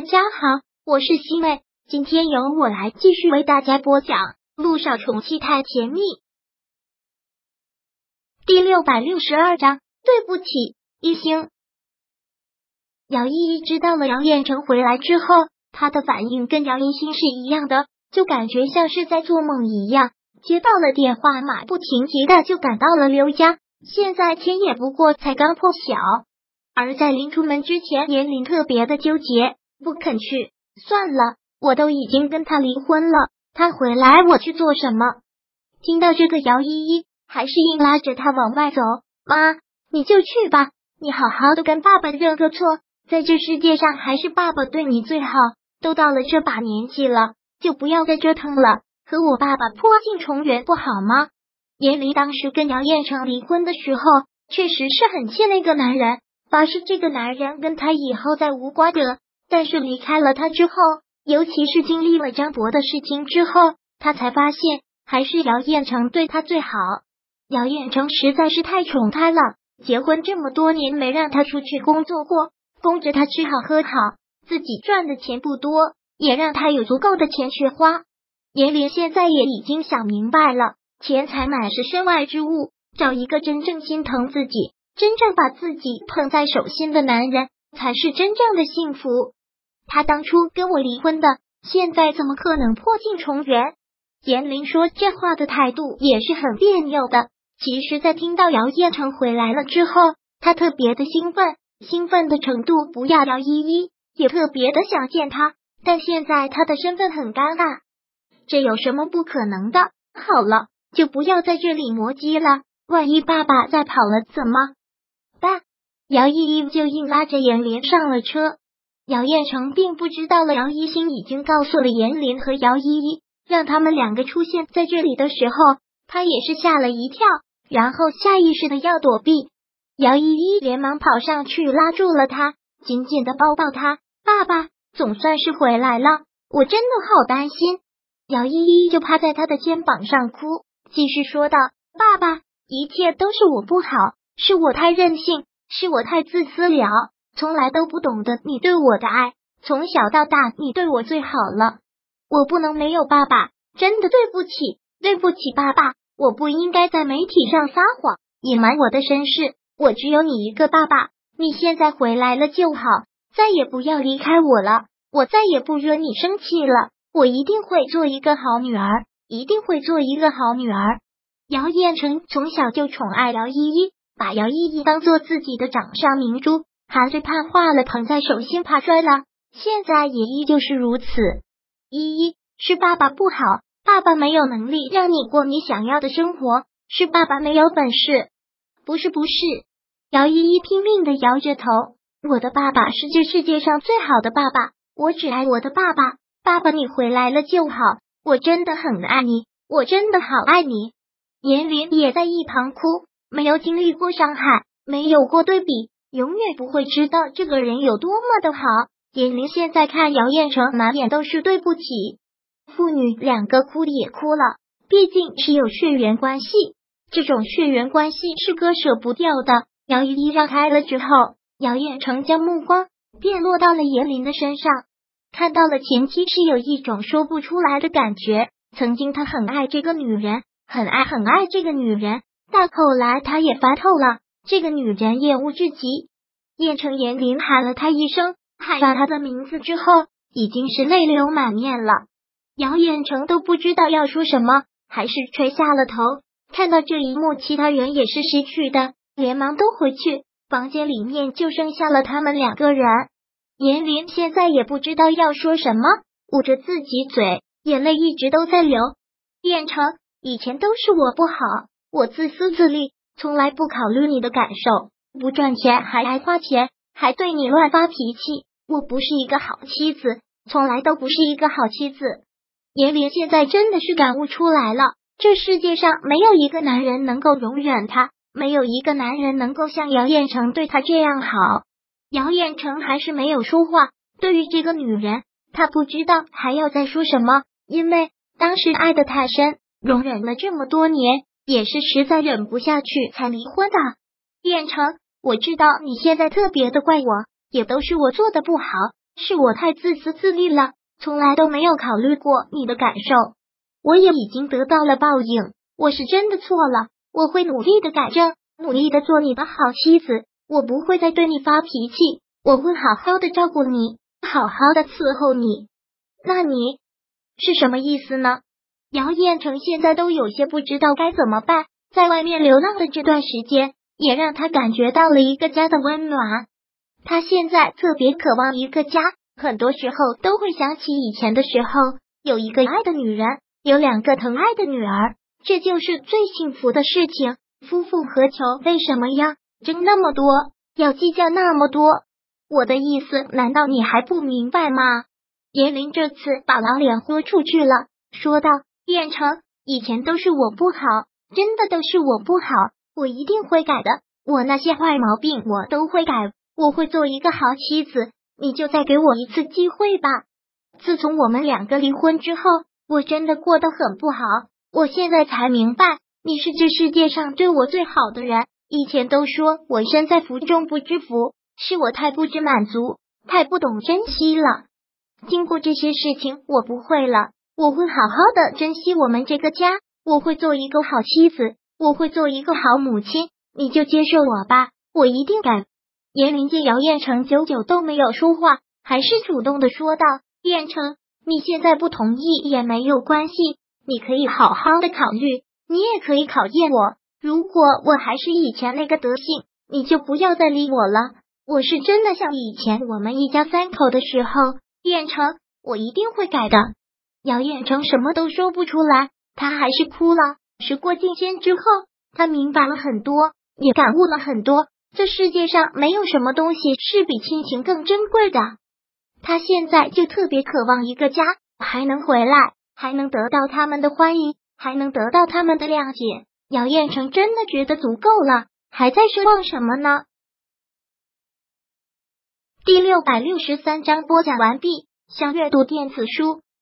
大家好，我是西妹，今天由我来继续为大家播讲《路上宠妻太甜蜜》第六百六十二章。对不起，一星。姚依依知道了姚彦成回来之后，他的反应跟姚一星是一样的，就感觉像是在做梦一样。接到了电话，马不停蹄的就赶到了刘家。现在天也不过才刚破晓，而在临出门之前，严林特别的纠结。不肯去，算了，我都已经跟他离婚了，他回来我去做什么？听到这个，姚依依还是硬拉着他往外走。妈，你就去吧，你好好的跟爸爸认个错，在这世界上还是爸爸对你最好。都到了这把年纪了，就不要再折腾了，和我爸爸破镜重圆不好吗？严离当时跟姚彦成离婚的时候，确实是很气那个男人，发誓这个男人跟他以后再无瓜葛。但是离开了他之后，尤其是经历了张博的事情之后，他才发现还是姚彦成对他最好。姚彦成实在是太宠他了，结婚这么多年没让他出去工作过，供着他吃好喝好，自己赚的钱不多，也让他有足够的钱去花。严林现在也已经想明白了，钱财乃是身外之物，找一个真正心疼自己、真正把自己捧在手心的男人，才是真正的幸福。他当初跟我离婚的，现在怎么可能破镜重圆？严林说这话的态度也是很别扭的。其实，在听到姚彦成回来了之后，他特别的兴奋，兴奋的程度不亚姚依依，也特别的想见他。但现在他的身份很尴尬，这有什么不可能的？好了，就不要在这里磨叽了。万一爸爸再跑了怎么办？姚依依就硬拉着严林上了车。姚彦成并不知道了，姚一星已经告诉了严林和姚依依，让他们两个出现在这里的时候，他也是吓了一跳，然后下意识的要躲避。姚依依连忙跑上去拉住了他，紧紧的抱抱他。爸爸总算是回来了，我真的好担心。姚依依就趴在他的肩膀上哭，继续说道：“爸爸，一切都是我不好，是我太任性，是我太自私了。”从来都不懂得你对我的爱，从小到大你对我最好了，我不能没有爸爸，真的对不起，对不起爸爸，我不应该在媒体上撒谎，隐瞒我的身世，我只有你一个爸爸，你现在回来了就好，再也不要离开我了，我再也不惹你生气了，我一定会做一个好女儿，一定会做一个好女儿。姚彦成从小就宠爱姚依依，把姚依依当做自己的掌上明珠。还是怕化了，捧在手心怕摔了。现在也依旧是如此。依依是爸爸不好，爸爸没有能力让你过你想要的生活，是爸爸没有本事。不是不是，姚依依拼命的摇着头。我的爸爸是这世界上最好的爸爸，我只爱我的爸爸。爸爸你回来了就好，我真的很爱你，我真的好爱你。严林也在一旁哭，没有经历过伤害，没有过对比。永远不会知道这个人有多么的好。严林现在看姚彦成，满脸都是对不起。父女两个哭也哭了，毕竟是有血缘关系，这种血缘关系是割舍不掉的。姚依依让开了之后，姚彦成将目光便落到了严林的身上，看到了前妻，是有一种说不出来的感觉。曾经他很爱这个女人，很爱很爱这个女人，但后来他也烦透了。这个女人厌恶至极，燕城严林喊了她一声，喊了她的名字之后，已经是泪流满面了。姚远成都不知道要说什么，还是垂下了头。看到这一幕，其他人也是识趣的，连忙都回去。房间里面就剩下了他们两个人。严林现在也不知道要说什么，捂着自己嘴，眼泪一直都在流。燕城，以前都是我不好，我自私自利。从来不考虑你的感受，不赚钱还爱花钱，还对你乱发脾气。我不是一个好妻子，从来都不是一个好妻子。严玲现在真的是感悟出来了，这世界上没有一个男人能够容忍他，没有一个男人能够像姚彦成对他这样好。姚彦成还是没有说话，对于这个女人，他不知道还要再说什么，因为当时爱的太深，容忍了这么多年。也是实在忍不下去才离婚的，燕城，我知道你现在特别的怪我，也都是我做的不好，是我太自私自利了，从来都没有考虑过你的感受。我也已经得到了报应，我是真的错了，我会努力的改正，努力的做你的好妻子。我不会再对你发脾气，我会好好的照顾你，好好的伺候你。那你是什么意思呢？姚彦成现在都有些不知道该怎么办，在外面流浪的这段时间，也让他感觉到了一个家的温暖。他现在特别渴望一个家，很多时候都会想起以前的时候，有一个爱的女人，有两个疼爱的女儿，这就是最幸福的事情。夫复何求？为什么要争那么多，要计较那么多？我的意思，难道你还不明白吗？严林这次把老脸豁出去了，说道：“变成，以前都是我不好，真的都是我不好，我一定会改的。我那些坏毛病，我都会改。”我会做一个好妻子，你就再给我一次机会吧。自从我们两个离婚之后，我真的过得很不好。我现在才明白，你是这世界上对我最好的人。以前都说我身在福中不知福，是我太不知满足，太不懂珍惜了。经过这些事情，我不会了。我会好好的珍惜我们这个家，我会做一个好妻子，我会做一个好母亲。你就接受我吧，我一定改。严林见姚彦成久久都没有说话，还是主动的说道：“彦成，你现在不同意也没有关系，你可以好好的考虑，你也可以考验我。如果我还是以前那个德性，你就不要再理我了。我是真的像以前我们一家三口的时候，彦成，我一定会改的。”姚彦成什么都说不出来，他还是哭了。时过境迁之后，他明白了很多，也感悟了很多。这世界上没有什么东西是比亲情更珍贵的。他现在就特别渴望一个家，还能回来，还能得到他们的欢迎，还能得到他们的谅解。姚彦成真的觉得足够了，还在奢望什么呢？第六百六十三章播讲完毕。想阅读电子书，